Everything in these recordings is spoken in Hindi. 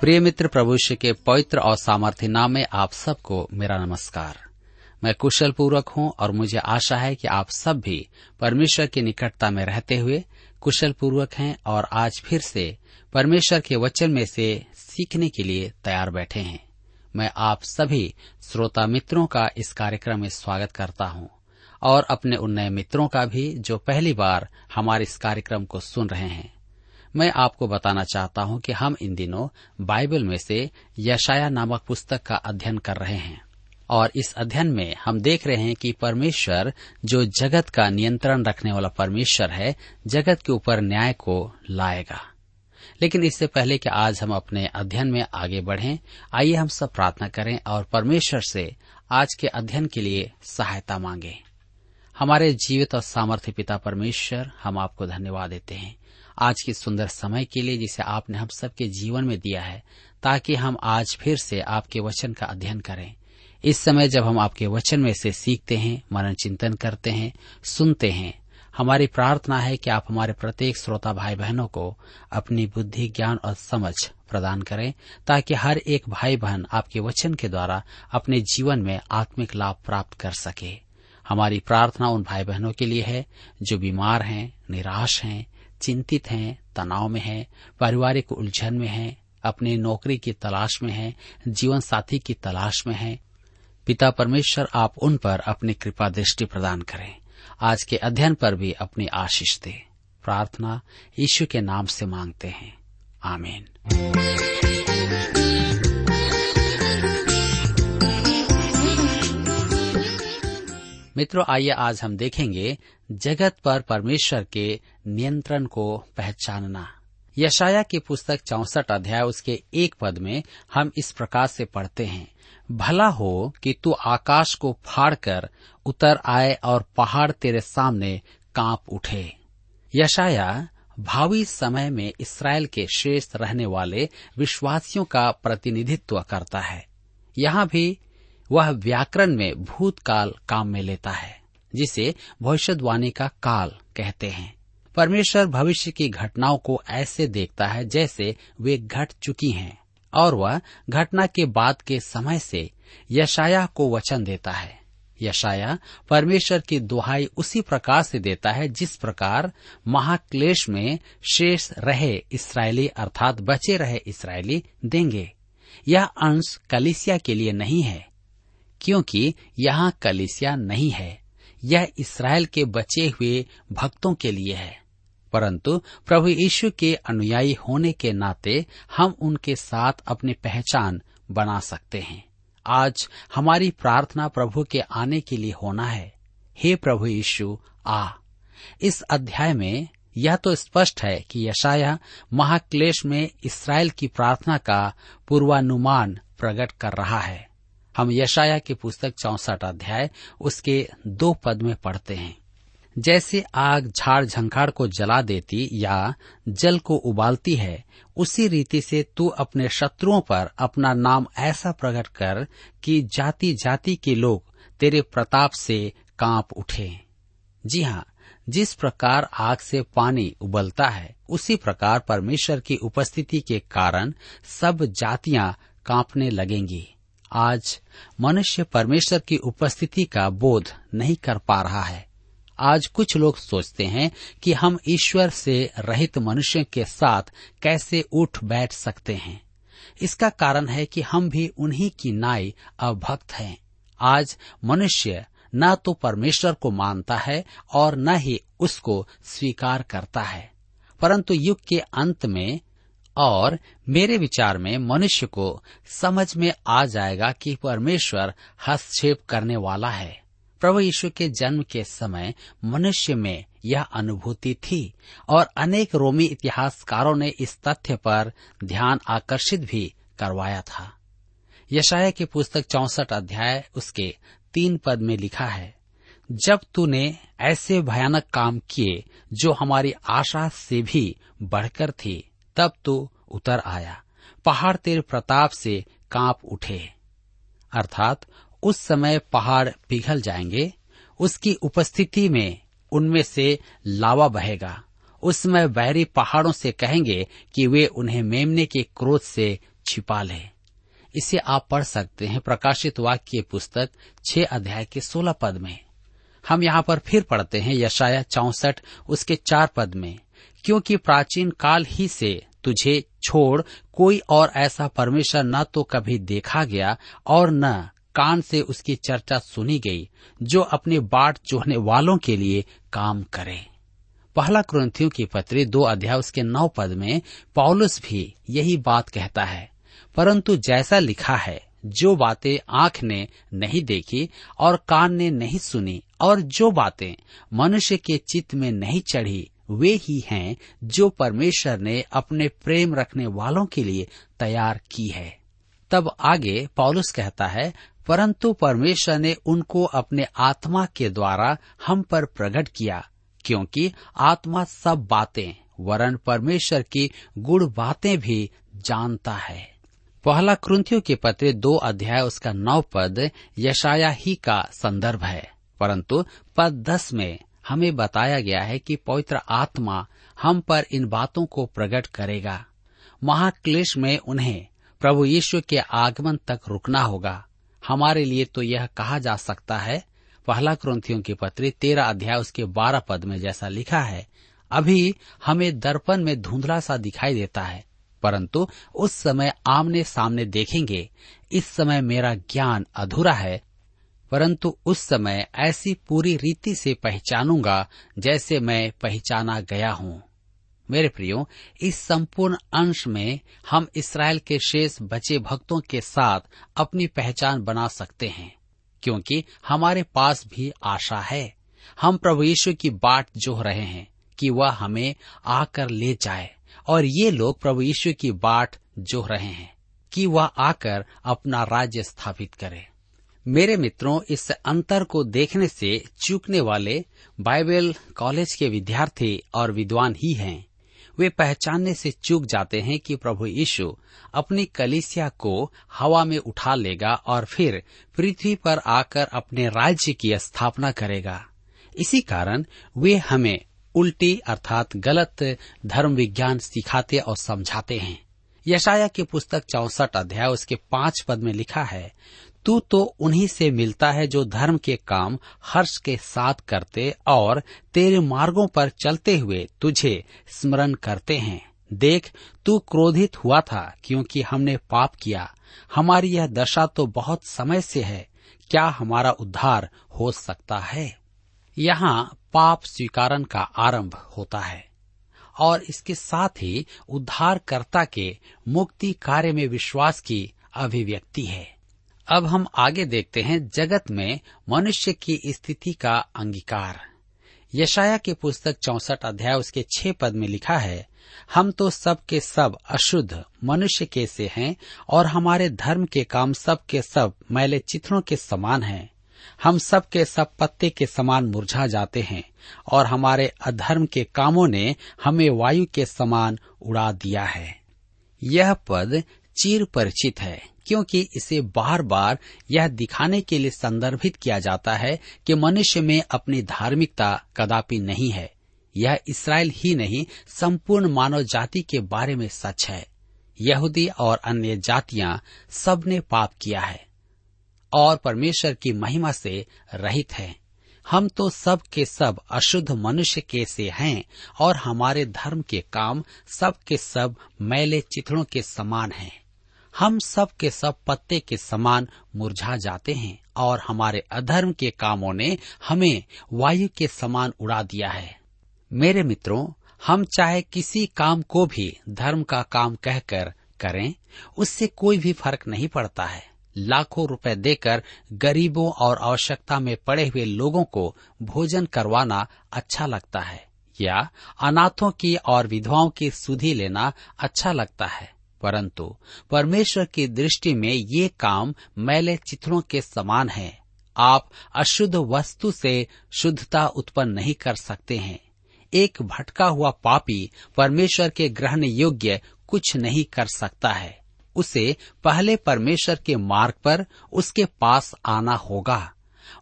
प्रिय मित्र प्रभुष्य के पवित्र और सामर्थ्य नाम में आप सबको मेरा नमस्कार। मैं कुशल पूर्वक हूँ और मुझे आशा है कि आप सब भी परमेश्वर की निकटता में रहते हुए कुशल पूर्वक हैं और आज फिर से परमेश्वर के वचन में से सीखने के लिए तैयार बैठे हैं। मैं आप सभी श्रोता मित्रों का इस कार्यक्रम में स्वागत करता हूँ और अपने उन नए मित्रों का भी जो पहली बार हमारे इस कार्यक्रम को सुन रहे हैं। मैं आपको बताना चाहता हूँ कि हम इन दिनों बाइबल में से यशाया नामक पुस्तक का अध्ययन कर रहे हैं। और इस अध्ययन में हम देख रहे हैं कि परमेश्वर, जो जगत का नियंत्रण रखने वाला परमेश्वर है, जगत के ऊपर न्याय को लाएगा। लेकिन इससे पहले कि आज हम अपने अध्ययन में आगे बढ़ें, आइए हम सब प्रार्थना करें और परमेश्वर से आज के अध्ययन के लिए सहायता मांगें। हमारे जीवित और सामर्थ्य पिता परमेश्वर, हम आपको धन्यवाद देते हैं। आज के सुंदर समय के लिए जिसे आपने हम सबके जीवन में दिया है, ताकि हम आज फिर से आपके वचन का अध्ययन करें। इस समय जब हम आपके वचन में से सीखते हैं मनन चिंतन करते हैं, सुनते हैं, हमारी प्रार्थना है कि आप हमारे प्रत्येक श्रोता भाई बहनों को अपनी बुद्धि, ज्ञान और समझ प्रदान करें, ताकि हर एक भाई बहन आपके वचन के द्वारा अपने जीवन में आत्मिक लाभ प्राप्त कर सके। हमारी प्रार्थना उन भाई बहनों के लिए है, जो बीमार हैं, निराश हैं, चिंतित हैं, तनाव में हैं, पारिवारिक उलझन में हैं, अपनी नौकरी की तलाश में हैं, जीवन साथी की तलाश में हैं। पिता परमेश्वर, आप उन पर अपनी कृपा दृष्टि प्रदान करें। आज के अध्ययन पर भी अपनी आशीष दे। प्रार्थना यीशु के नाम से मांगते हैं। आमीन। मित्रों, आइए आज हम देखेंगे जगत पर परमेश्वर के नियंत्रण को पहचानना। यशाया की पुस्तक चौसठ अध्याय, उसके एक पद में हम इस प्रकार से पढ़ते हैं, भला हो कि तू आकाश को फाड़कर उतर आए और पहाड़ तेरे सामने काँप उठे। यशाया भावी समय में इसराइल के शेष रहने वाले विश्वासियों का प्रतिनिधित्व करता है। यहाँ भी वह व्याकरण में भूतकाल काम में लेता है, जिसे भविष्यवाणी का काल कहते हैं। परमेश्वर भविष्य की घटनाओं को ऐसे देखता है जैसे वे घट चुकी हैं, और वह घटना के बाद के समय से यशाया को वचन देता है। यशाया परमेश्वर की दुहाई उसी प्रकार से देता है जिस प्रकार महाक्लेश में शेष रहे इसराइली अर्थात बचे रहे इसराइली देंगे। यह अंश कलिसिया के लिए नहीं है क्योंकि यहाँ कलिसिया नहीं है। यह इसराइल के बचे हुए भक्तों के लिए है। परंतु प्रभु यीशु के अनुयायी होने के नाते हम उनके साथ अपनी पहचान बना सकते हैं। आज हमारी प्रार्थना प्रभु के आने के लिए होना है। हे प्रभु यीशु, आ। इस अध्याय में यह तो स्पष्ट है कि यशाया महाक्लेश में इसराइल की प्रार्थना का पूर्वानुमान प्रकट कर रहा है। हम यशाया की पुस्तक चौसठ अध्याय, उसके दो पद में पढ़ते हैं। जैसे आग झाड़ झंखाड़ को जला देती या जल को उबालती है, उसी रीति से तू अपने शत्रुओं पर अपना नाम ऐसा प्रकट कर कि जाति जाति के लोग तेरे प्रताप से काँप उठे। जी हाँ जिस प्रकार आग से पानी उबलता है, उसी प्रकार परमेश्वर की उपस्थिति के कारण सब जातियाँ कांपने लगेंगी। आज मनुष्य परमेश्वर की उपस्थिति का बोध नहीं कर पा रहा है। आज कुछ लोग सोचते हैं कि हम ईश्वर से रहित मनुष्य के साथ कैसे उठ बैठ सकते हैं। इसका कारण है कि हम भी उन्हीं की नाई अभक्त हैं। आज मनुष्य न तो परमेश्वर को मानता है और न ही उसको स्वीकार करता है। परंतु युग के अंत में और मेरे विचार में मनुष्य को समझ में आ जाएगा कि परमेश्वर हस्तक्षेप करने वाला है। प्रभु यीशु के जन्म के समय मनुष्य में यह अनुभूति थी और अनेक रोमी इतिहासकारों ने इस तथ्य पर ध्यान आकर्षित भी करवाया था। यशाया की पुस्तक चौसठ अध्याय उसके तीन पद में लिखा है, जब तूने ऐसे भयानक काम किए जो हमारी आशा से भी बढ़कर थी तब तू उतर आया। पहाड़ तेरे प्रताप से काँप उठे। अर्थात उस समय पहाड़ पिघल जाएँगे, उसकी उपस्थिति में उनमें से लावा बहेगा। उस समय बैरी पहाड़ों से कहेंगे कि वे उन्हें मेमने के क्रोध से छिपा लें। इसे आप पढ़ सकते हैं प्रकाशित वाक्य पुस्तक छह अध्याय के सोलह पद में। हम यहाँ पर फिर पढ़ते हैं यशाया चौसठ, उसके चार पद में। क्योंकि प्राचीन काल ही से तुझे छोड़ कोई और ऐसा परमेश्वर न तो कभी देखा गया और न कान से उसकी चर्चा सुनी गई, जो अपने बाट जोहने वालों के लिए काम करे। पहला क्रंथियों की पत्री दो अध्याय उसके नौ पद में पौलुस भी यही बात कहता है, परंतु जैसा लिखा है, जो बातें आँख ने नहीं देखी और कान ने नहीं सुनी और जो बातें मनुष्य के चित्त में नहीं चढ़ी वे ही हैं जो परमेश्वर ने अपने प्रेम रखने वालों के लिए तैयार की है। तब आगे पौलुस कहता है, परंतु परमेश्वर ने उनको अपने आत्मा के द्वारा हम पर प्रकट किया, क्योंकि आत्मा सब बातें, वरन परमेश्वर की गुड़ बातें भी जानता है। पहला क्रंथियों के पत्र दो अध्याय उसका नौ पद यशाया ही का संदर्भ है, परंतु पद दस में हमें बताया गया है कि पवित्र आत्मा हम पर इन बातों को प्रकट करेगा। महाक्लेश में उन्हें प्रभु यीशु के आगमन तक रुकना होगा। हमारे लिए तो यह कहा जा सकता है, पहला क्रंथियों की पत्री तेरह अध्याय उसके बारह पद में जैसा लिखा है, अभी हमें दर्पण में धुंधला सा दिखाई देता है, परंतु उस समय आमने सामने देखेंगे, इस समय मेरा ज्ञान अधूरा है परंतु उस समय ऐसी पूरी रीति से पहचानूँगा जैसे मैं पहचाना गया हूँ। मेरे प्रियो, इस संपूर्ण अंश में हम इसराइल के शेष बचे भक्तों के साथ अपनी पहचान बना सकते हैं, क्योंकि हमारे पास भी आशा है। हम प्रभु यीशु की बाट जोह रहे हैं कि वह हमें आकर ले जाए, और ये लोग प्रभु यीशु की बाट जोह रहे हैं कि वह आकर अपना राज्य स्थापित करे। मेरे मित्रों, इस अंतर को देखने से चूकने वाले बाइबल कॉलेज के विद्यार्थी और विद्वान ही हैं। वे पहचानने से चूक जाते हैं कि प्रभु यीशु अपनी कलिसिया को हवा में उठा लेगा और फिर पृथ्वी पर आकर अपने राज्य की स्थापना करेगा। इसी कारण वे हमें उल्टी अर्थात गलत धर्म विज्ञान सिखाते और समझाते हैं। यशाया की पुस्तक चौसठ अध्याय, उसके पाँच पद में लिखा है तू तो उन्हीं से मिलता है जो धर्म के काम, हर्ष के साथ करते और तेरे मार्गों पर चलते हुए तुझे स्मरण करते हैं। देख, तू क्रोधित हुआ था क्योंकि हमने पाप किया। हमारी यह दशा तो बहुत समय से है। क्या हमारा उद्धार हो सकता है? यहाँ पाप स्वीकारन का आरंभ होता है और इसके साथ ही उद्धारकर्ता के मुक्ति कार्य में विश्वास की अभिव्यक्ति है। अब हम आगे देखते हैं जगत में मनुष्य की स्थिति का अंगीकार। यशाया की पुस्तक चौसठ अध्याय, उसके छह पद में लिखा है, हम तो सब के सब अशुद्ध मनुष्य के से हैं और हमारे धर्म के काम सब के सब मैले चित्रों के समान हैं। हम सब के सब पत्ते के समान मुरझा जाते हैं और हमारे अधर्म के कामों ने हमें वायु के समान उड़ा दिया है। यह पद चीर परिचित है। क्योंकि इसे बार बार यह दिखाने के लिए संदर्भित किया जाता है कि मनुष्य में अपनी धार्मिकता कदापि नहीं है। यह इसराइल ही नहीं, संपूर्ण मानव जाति के बारे में सच है। यहूदी और अन्य जातियाँ सबने पाप किया है और परमेश्वर की महिमा से रहित है। हम तो सब के सब अशुद्ध मनुष्य के से हैं और हमारे धर्म के काम सब के सब मैले चित्रों के समान हैं। हम सब के सब पत्ते के समान मुरझा जाते हैं और हमारे अधर्म के कामों ने हमें वायु के समान उड़ा दिया है। मेरे मित्रों, हम चाहे किसी काम को भी धर्म का काम कहकर करें, उससे कोई भी फ़र्क नहीं पड़ता है। लाखों रुपए देकर गरीबों और आवश्यकता में पड़े हुए लोगों को भोजन करवाना अच्छा लगता है, या अनाथों की और विधवाओं की सुधि लेना अच्छा लगता है। परंतु परमेश्वर की दृष्टि में ये काम मैले चित्रों के समान है। आप अशुद्ध वस्तु से शुद्धता उत्पन्न नहीं कर सकते हैं। एक भटका हुआ पापी परमेश्वर के ग्रहण योग्य कुछ नहीं कर सकता है। उसे पहले परमेश्वर के मार्ग पर उसके पास आना होगा।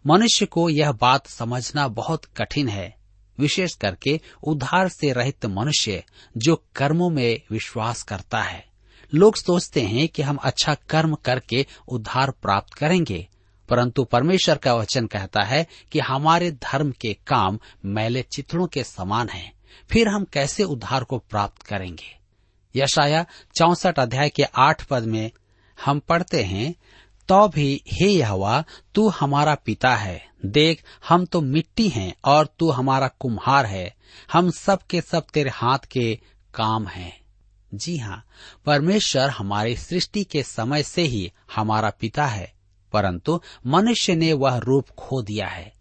मनुष्य को यह बात समझना बहुत कठिन है। विशेष करके उधार से रहित मनुष्य जो कर्मों में विश्वास करता है। लोग सोचते हैं कि हम अच्छा कर्म करके उद्धार प्राप्त करेंगे, परंतु परमेश्वर का वचन कहता है कि हमारे धर्म के काम मैले चित्रों के समान हैं। फिर हम कैसे उद्धार को प्राप्त करेंगे यशाया चौसठ अध्याय के आठ पद में हम पढ़ते हैं तो भी हे यहवा, तू हमारा पिता है, देख, हम तो मिट्टी हैं और तू हमारा कुम्हार है, हम सब के सब तेरे हाथ के काम हैं जी हाँ परमेश्वर हमारी सृष्टि के समय से ही हमारा पिता है परंतु मनुष्य ने वह रूप खो दिया है।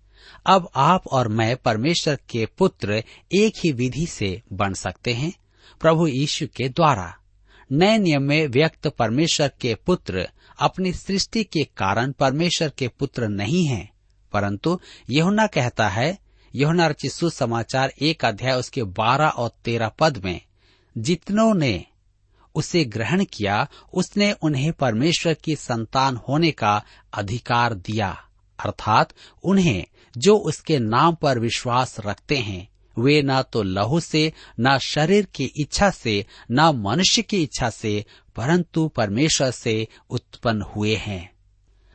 अब आप और मैं परमेश्वर के पुत्र एक ही विधि से बन सकते हैं प्रभु यीशु के द्वारा। नए नियम में व्यक्त परमेश्वर के पुत्र अपनी सृष्टि के कारण परमेश्वर के पुत्र नहीं हैं, परंतु यहुना कहता है यहुना रचित सुसमाचार एक अध्याय उसके बारह और तेरह पद में जितनों ने उसे ग्रहण किया, उसने उन्हें परमेश्वर की संतान होने का अधिकार दिया। अर्थात उन्हें जो उसके नाम पर विश्वास रखते हैं, वे न तो लहू से, न शरीर की इच्छा से, न मनुष्य की इच्छा से, परंतु परमेश्वर से उत्पन्न हुए हैं।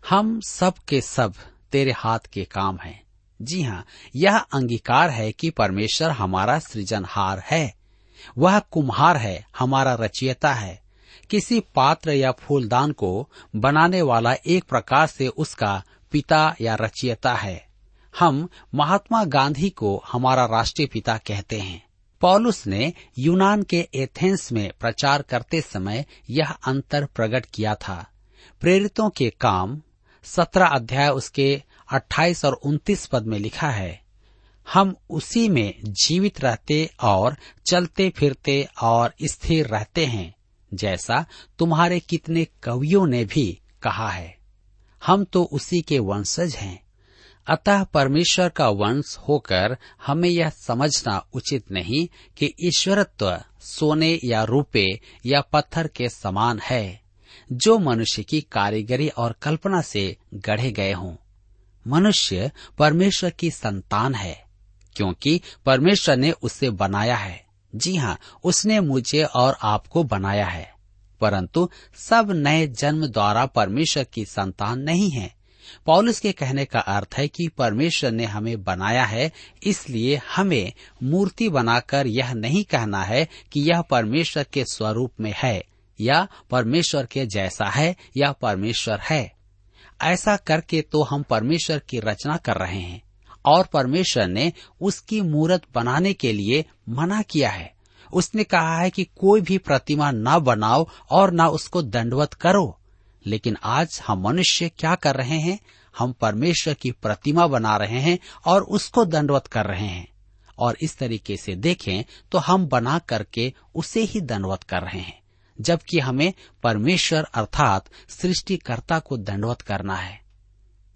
हम सब के सब तेरे हाथ के काम हैं। जी हाँ यह अंगीकार है कि परमेश्वर हमारा सृजनहार है। वह कुम्हार है, हमारा रचयिता है। किसी पात्र या फूलदान को बनाने वाला एक प्रकार से उसका पिता या रचयिता है। हम महात्मा गांधी को हमारा राष्ट्रीय पिता कहते हैं। पॉलुस ने यूनान के एथेंस में प्रचार करते समय यह अंतर प्रकट किया था। प्रेरितों के काम, सत्रह अध्याय उसके अट्ठाईस और उन्तीस पद में लिखा है हम उसी में जीवित रहते और चलते फिरते और स्थिर रहते हैं, जैसा तुम्हारे कितने कवियों ने भी कहा है। हम तो उसी के वंशज हैं। अतः परमेश्वर का वंश होकर हमें यह समझना उचित नहीं कि ईश्वरत्व सोने या रूपे या पत्थर के समान है, जो मनुष्य की कारीगरी और कल्पना से गढ़े गए हों। मनुष्य परमेश्वर की संतान है। क्योंकि परमेश्वर ने उसे बनाया है। जी हाँ उसने मुझे और आपको बनाया है। परंतु सब नए जन्म द्वारा परमेश्वर की संतान नहीं है। पॉलिस के कहने का अर्थ है कि परमेश्वर ने हमें बनाया है, इसलिए हमें मूर्ति बनाकर यह नहीं कहना है कि यह परमेश्वर के स्वरूप में है, या परमेश्वर के जैसा है, या परमेश्वर है। ऐसा करके तो हम परमेश्वर की रचना कर रहे हैं। और परमेश्वर ने उसकी मूर्त बनाने के लिए मना किया है। उसने कहा है कि कोई भी प्रतिमा न बनाओ और न उसको दंडवत करो। लेकिन आज हम मनुष्य क्या कर रहे हैं? हम परमेश्वर की प्रतिमा बना रहे हैं और उसको दंडवत कर रहे हैं। और इस तरीके से देखें तो हम बना करके उसे ही दंडवत कर रहे हैं, जबकि हमें परमेश्वर अर्थात सृष्टिकर्ता को दंडवत करना है।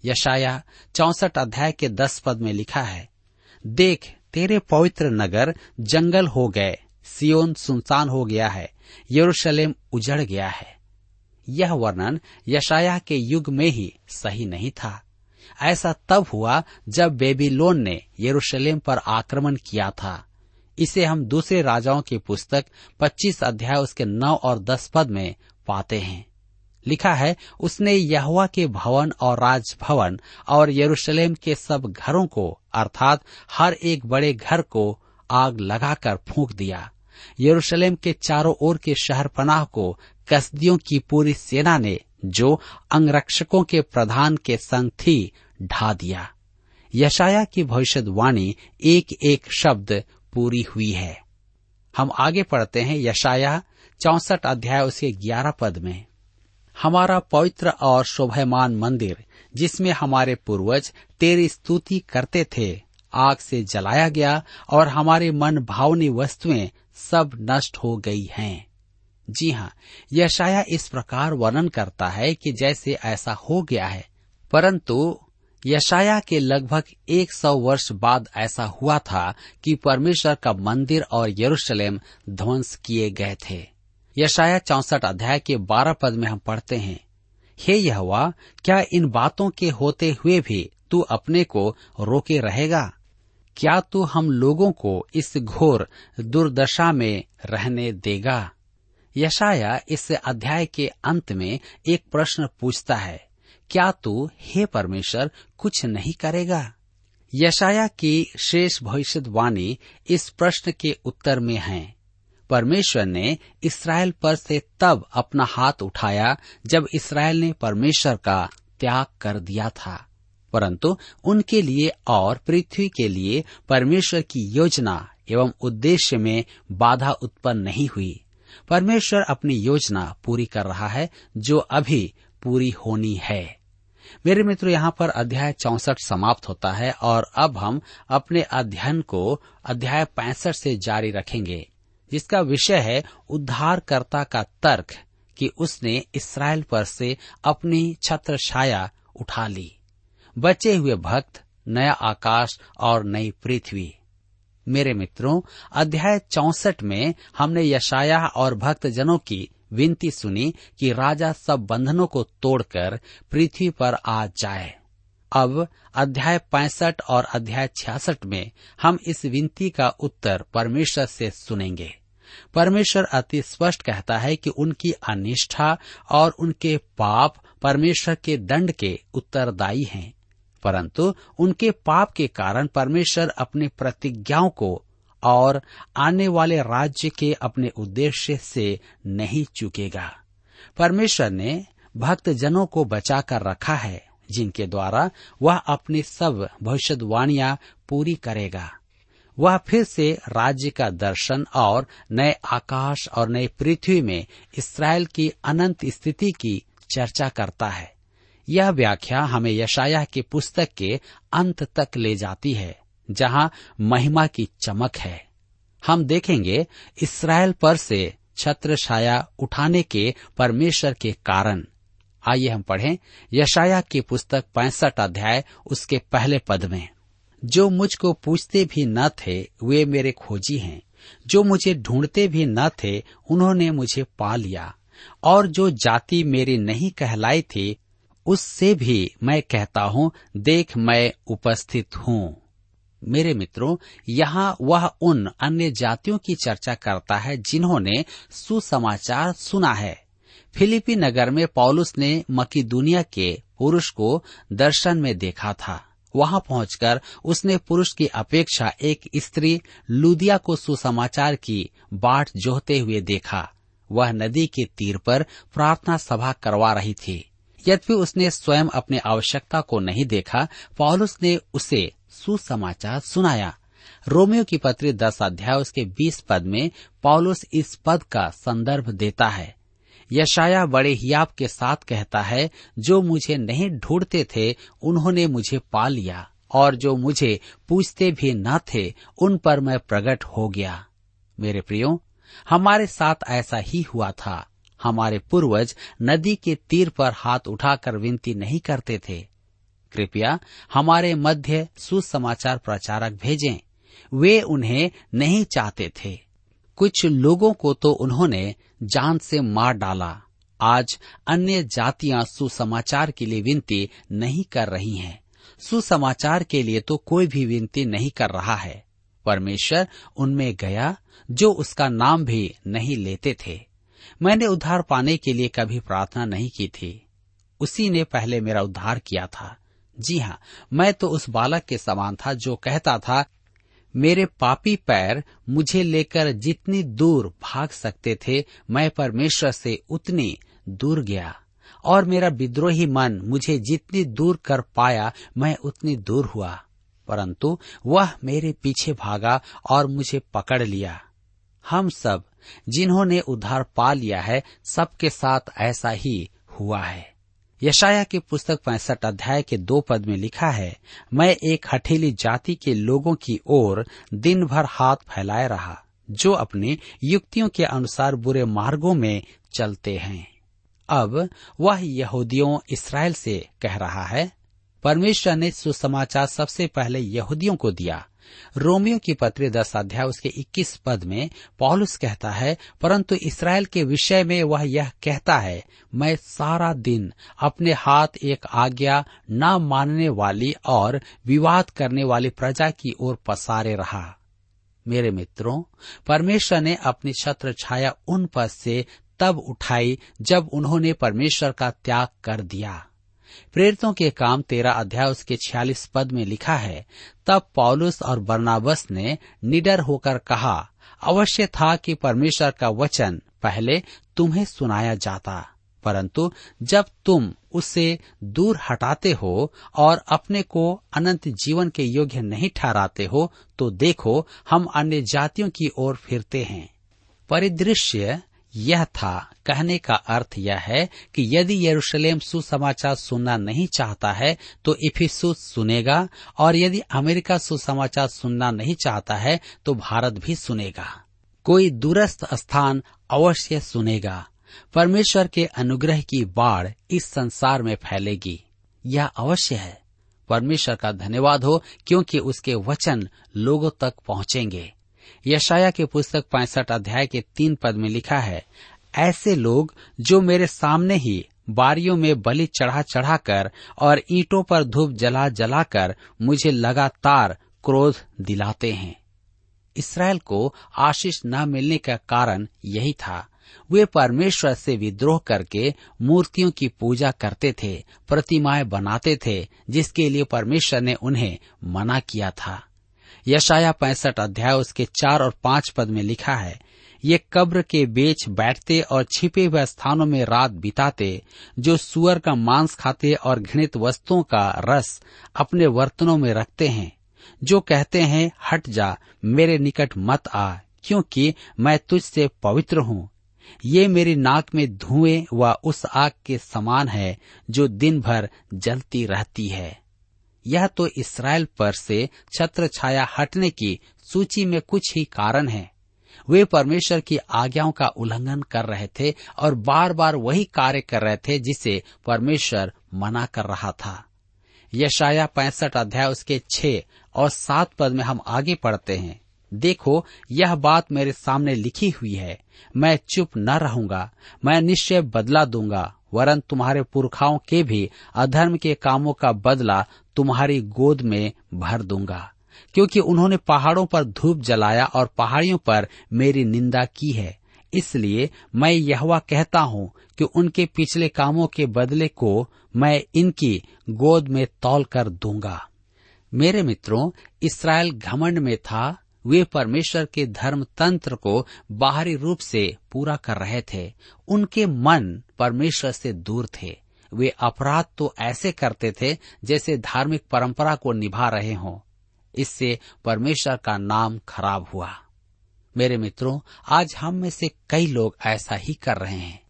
यशाया चौसठ अध्याय के दस पद में लिखा है, देख, तेरे पवित्र नगर जंगल हो गए सियोन सुनसान हो गया है, यरूशलेम उजड़ गया है। यह वर्णन यशाया के युग में ही सही नहीं था। ऐसा तब हुआ जब बेबीलोन ने यरूशलेम पर आक्रमण किया था। इसे हम दूसरे राजाओं की पुस्तक 25 अध्याय उसके 9 और 10 पद में पाते हैं। लिखा है, उसने यहुआ के भवन और राजभवन और यरूशलेम के सब घरों को, अर्थात हर एक बड़े घर को आग लगाकर फूंक दिया। यरूशलेम के चारों ओर के शहर पनाह को कस्दियों की पूरी सेना ने, जो अंगरक्षकों के प्रधान के संग थी, ढा दिया। यशाया की भविष्यवाणी एक एक शब्द पूरी हुई है। हम आगे पढ़ते हैं यशाया चौसठ अध्याय उसके ग्यारह पद में। हमारा पवित्र और शोभयमान मंदिर, जिसमें हमारे पूर्वज तेरी स्तुति करते थे, आग से जलाया गया और हमारे मन भावनी वस्तुएँ सब नष्ट हो गई हैं। जी हाँ यशाया इस प्रकार वर्णन करता है कि जैसे ऐसा हो गया है परंतु यशाया के लगभग एक सौ वर्ष बाद ऐसा हुआ था कि परमेश्वर का मंदिर और यरूशलेम ध्वंस किए गए थे यशाया चौसठ अध्याय के बारह पद में हम पढ़ते हैं, हे यहोवा, क्या इन बातों के होते हुए भी तू अपने को रोके रहेगा? क्या तू हम लोगों को इस घोर दुर्दशा में रहने देगा? यशाया इस अध्याय के अंत में एक प्रश्न पूछता है, क्या तू, हे परमेश्वर, कुछ नहीं करेगा? यशाया की शेष भविष्यवाणी इस प्रश्न के उत्तर में है परमेश्वर ने इसराइल पर से तब अपना हाथ उठाया जब इसराइल ने परमेश्वर का त्याग कर दिया था। परंतु उनके लिए और पृथ्वी के लिए परमेश्वर की योजना एवं उद्देश्य में बाधा उत्पन्न नहीं हुई। परमेश्वर अपनी योजना पूरी कर रहा है जो अभी पूरी होनी है। मेरे मित्रों, यहाँ पर अध्याय चौसठ समाप्त होता है और अब हम अपने अध्ययन को अध्याय पैंसठ से जारी रखेंगे। जिसका विषय है उद्धारकर्ता का तर्क कि उसने इसराइल पर से अपनी छत्र छाया उठा ली। बचे हुए भक्त, नया आकाश और नई पृथ्वी। मेरे मित्रों, अध्याय चौसठ में हमने यशाया और भक्त जनों की विनती सुनी कि राजा सब बंधनों को तोड़कर पृथ्वी पर आ जाए। अब अध्याय पैंसठ और अध्याय छियासठ में हम इस विनती का उत्तर परमेश्वर से सुनेंगे। परमेश्वर अति स्पष्ट कहता है कि उनकी अनिष्ठा और उनके पाप परमेश्वर के दंड के उत्तरदायी हैं, परंतु उनके पाप के कारण परमेश्वर अपनी प्रतिज्ञाओं को और आने वाले राज्य के अपने उद्देश्य से नहीं चुकेगा। परमेश्वर ने भक्त जनों को बचाकर रखा है। जिनके द्वारा वह अपनी सब भविष्यवाणियाँ पूरी करेगा। वह फिर से राज्य का दर्शन और नए आकाश और नई पृथ्वी में इसराइल की अनंत स्थिति की चर्चा करता है। यह व्याख्या हमें यशाया की पुस्तक के अंत तक ले जाती है, जहाँ महिमा की चमक है। हम देखेंगे इसराइल पर से छत्र छाया उठाने के परमेश्वर के कारण। आइए हम पढ़ें यशाया की पुस्तक पैंसठ अध्याय, उसके पहले पद में। जो मुझको पूछते भी न थे, वे मेरे खोजी हैं। जो मुझे ढूंढते भी न थे, उन्होंने मुझे पा लिया। और जो जाति मेरी नहीं कहलाई थी, उससे भी मैं कहता हूँ, देख मैं उपस्थित हूँ। मेरे मित्रों, यहाँ वह उन अन्य जातियों की चर्चा करता है, जिन्होंने सुसमाचार सुना है। फिलिपी नगर में पौलुस ने मकी दुनिया के पुरुष को दर्शन में देखा था। वहाँ पहुंचकर उसने पुरुष की अपेक्षा एक स्त्री लुदिया को सुसमाचार की बाट जोहते हुए देखा। वह नदी के तीर पर प्रार्थना सभा करवा रही थी। यद्यपि उसने स्वयं अपनी आवश्यकता को नहीं देखा, पॉलुस ने उसे सुसमाचार सुनाया। रोमियो की पत्री दस अध्याय उसके बीस पद में पॉलुस इस पद का संदर्भ देता है। यशाया बड़े हियाब के साथ कहता है, जो मुझे नहीं ढूंढते थे, उन्होंने मुझे पा लिया, और जो मुझे पूछते भी न थे, उन पर मैं प्रकट हो गया। मेरे प्रियो, हमारे साथ ऐसा ही हुआ था। हमारे पूर्वज नदी के तीर पर हाथ उठाकर विनती नहीं करते थे। कृपया हमारे मध्य सुसमाचार प्रचारक भेजें। वे उन्हें नहीं चाहते थे। कुछ लोगों को तो उन्होंने जान से मार डाला। आज अन्य जातियाँ सुसमाचार के लिए विनती नहीं कर रही हैं। सुसमाचार के लिए तो कोई भी विनती नहीं कर रहा है। परमेश्वर उनमें गया, जो उसका नाम भी नहीं लेते थे। मैंने उद्धार पाने के लिए कभी प्रार्थना नहीं की थी। उसी ने पहले मेरा उद्धार किया था। जी हाँ मैं तो उस बालक के समान था जो कहता था मेरे पापी पैर मुझे लेकर जितनी दूर भाग सकते थे, मैं परमेश्वर से उतनी दूर गया। और मेरा विद्रोही मन मुझे जितनी दूर कर पाया, मैं उतनी दूर हुआ। परंतु वह मेरे पीछे भागा और मुझे पकड़ लिया। हम सब, जिन्होंने उधार पा लिया है, सबके साथ ऐसा ही हुआ है। यशाया की पुस्तक पैंसठ अध्याय के दो पद में लिखा है, मैं एक हठीली जाति के लोगों की ओर दिन भर हाथ फैलाए रहा, जो अपने युक्तियों के अनुसार बुरे मार्गों में चलते हैं। अब वह यहूदियों इसराइल से कह रहा है, परमेश्वर ने सुसमाचार सबसे पहले यहूदियों को दिया रोमियो की पत्री दस अध्याय, उसके इक्कीस पद में पॉलुस कहता है, परंतु इसराइल के विषय में वह यह कहता है, मैं सारा दिन अपने हाथ एक आज्ञा न मानने वाली और विवाद करने वाली प्रजा की ओर पसारे रहा। मेरे मित्रों, परमेश्वर ने अपनी छत्र छाया उन पर से तब उठाई जब उन्होंने परमेश्वर का त्याग कर दिया। प्रेरितों के काम तेरा अध्याय उसके छियालीस पद में लिखा है। तब पौलुस और बर्नाबस ने निडर होकर कहा, अवश्य था कि परमेश्वर का वचन पहले तुम्हें सुनाया जाता, परंतु जब तुम उससे दूर हटाते हो और अपने को अनंत जीवन के योग्य नहीं ठहराते हो तो देखो हम अन्य जातियों की ओर फिरते हैं। परिदृश्य यह था। कहने का अर्थ यह है कि यदि यरूशलेम सुसमाचार सुनना नहीं चाहता है तो इफिसुस सुनेगा, और यदि अमेरिका सुसमाचार सुनना नहीं चाहता है तो भारत भी सुनेगा। कोई दूरस्थ स्थान अवश्य सुनेगा। परमेश्वर के अनुग्रह की बाढ़ इस संसार में फैलेगी। यह अवश्य है। परमेश्वर का धन्यवाद हो, क्योंकि उसके वचन लोगों तक पहुँचेंगे। यशाया की पुस्तक पैंसठ अध्याय के तीन पद में लिखा है, ऐसे लोग जो मेरे सामने ही बारियों में बलि चढ़ा चढ़ाकर और ईंटों पर धूप जला जलाकर मुझे लगातार क्रोध दिलाते हैं। इसराइल को आशीष न मिलने का कारण यही था। वे परमेश्वर से विद्रोह करके मूर्तियों की पूजा करते थे, प्रतिमाएँ बनाते थे, जिसके लिए परमेश्वर ने उन्हें मना किया था। यशाया पैंसठ अध्याय उसके चार और पाँच पद में लिखा है, ये कब्र के बेच बैठते और छिपे हुए स्थानों में रात बिताते, जो सुअर का मांस खाते और घृणित वस्तुओं का रस अपने वर्तनों में रखते हैं, जो कहते हैं, हट जा, मेरे निकट मत आ, क्योंकि मैं तुझसे पवित्र हूँ। ये मेरी नाक में धुएँ व उस आग के समान है, जो दिन भर जलती रहती है यह तो इसराइल पर से छत्र छाया हटने की सूची में कुछ ही कारण है। वे परमेश्वर की आज्ञाओं का उल्लंघन कर रहे थे और बार बार वही कार्य कर रहे थे जिसे परमेश्वर मना कर रहा था। यशाया पैंसठ अध्याय उसके छह और सात पद में हम आगे पढ़ते हैं। देखो, यह बात मेरे सामने लिखी हुई है। मैं चुप न रहूँगा, मैं निश्चय बदला दूँगा। वरन तुम्हारे पुरखाओं के भी अधर्म के कामों का बदला तुम्हारी गोद में भर दूँगा। क्योंकि उन्होंने पहाड़ों पर धूप जलाया और पहाड़ियों पर मेरी निंदा की है। इसलिए मैं यहवा कहता हूँ कि उनके पिछले कामों के बदले को मैं इनकी गोद में तौल कर दूँगा। मेरे मित्रों, इसराइल घमंड में था वे परमेश्वर के धर्म तंत्र को बाहरी रूप से पूरा कर रहे थे। उनके मन परमेश्वर से दूर थे। वे अपराध तो ऐसे करते थे जैसे धार्मिक परंपरा को निभा रहे हों। इससे परमेश्वर का नाम खराब हुआ। मेरे मित्रों, आज हम में से कई लोग ऐसा ही कर रहे हैं।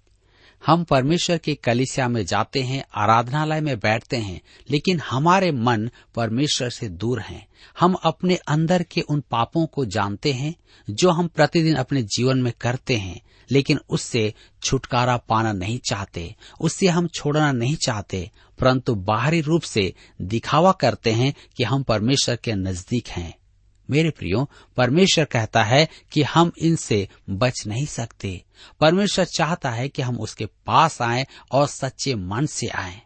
हम परमेश्वर के कलिसिया में जाते हैं, आराधनालय में बैठते हैं, लेकिन हमारे मन परमेश्वर से दूर हैं। हम अपने अंदर के उन पापों को जानते हैं, जो हम प्रतिदिन अपने जीवन में करते हैं, लेकिन उससे छुटकारा पाना नहीं चाहते, उससे हम छोड़ना नहीं चाहते, परंतु बाहरी रूप से दिखावा करते हैं कि हम परमेश्वर के नज़दीक हैं। मेरे प्रियो, परमेश्वर कहता है कि हम इनसे बच नहीं सकते। परमेश्वर चाहता है कि हम उसके पास आए और सच्चे मन से आए।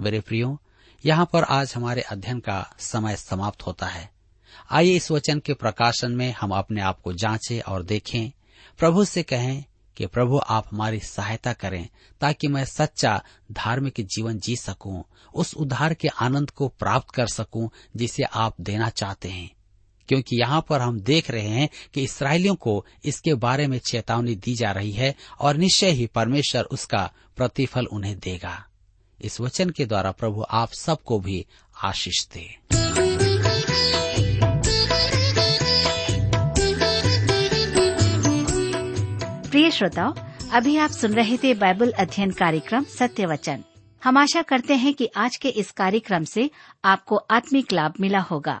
मेरे प्रियो, यहाँ पर आज हमारे अध्ययन का समय समाप्त होता है। आइए इस वचन के प्रकाशन में हम अपने आप को जांचें और देखें। प्रभु से कहें कि प्रभु आप हमारी सहायता करें ताकि मैं सच्चा धार्मिक जीवन जी सकूँ, उस उद्धार के आनंद को प्राप्त कर सकूँ जिसे आप देना चाहते हैं। क्योंकि यहाँ पर हम देख रहे हैं कि इसराइलियों को इसके बारे में चेतावनी दी जा रही है और निश्चय ही परमेश्वर उसका प्रतिफल उन्हें देगा। इस वचन के द्वारा प्रभु आप सबको भी आशीष दे। प्रिय श्रोताओ अभी आप सुन रहे थे बाइबल अध्ययन कार्यक्रम सत्य वचन। हम आशा करते हैं कि आज के इस कार्यक्रम से आपको आत्मिक लाभ मिला होगा।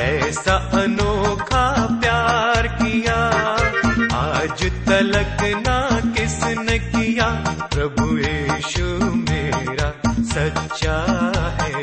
ऐसा अनोखा प्यार किया। आज तलक ना किसने किया। प्रभु यीशु मेरा सच्चा है।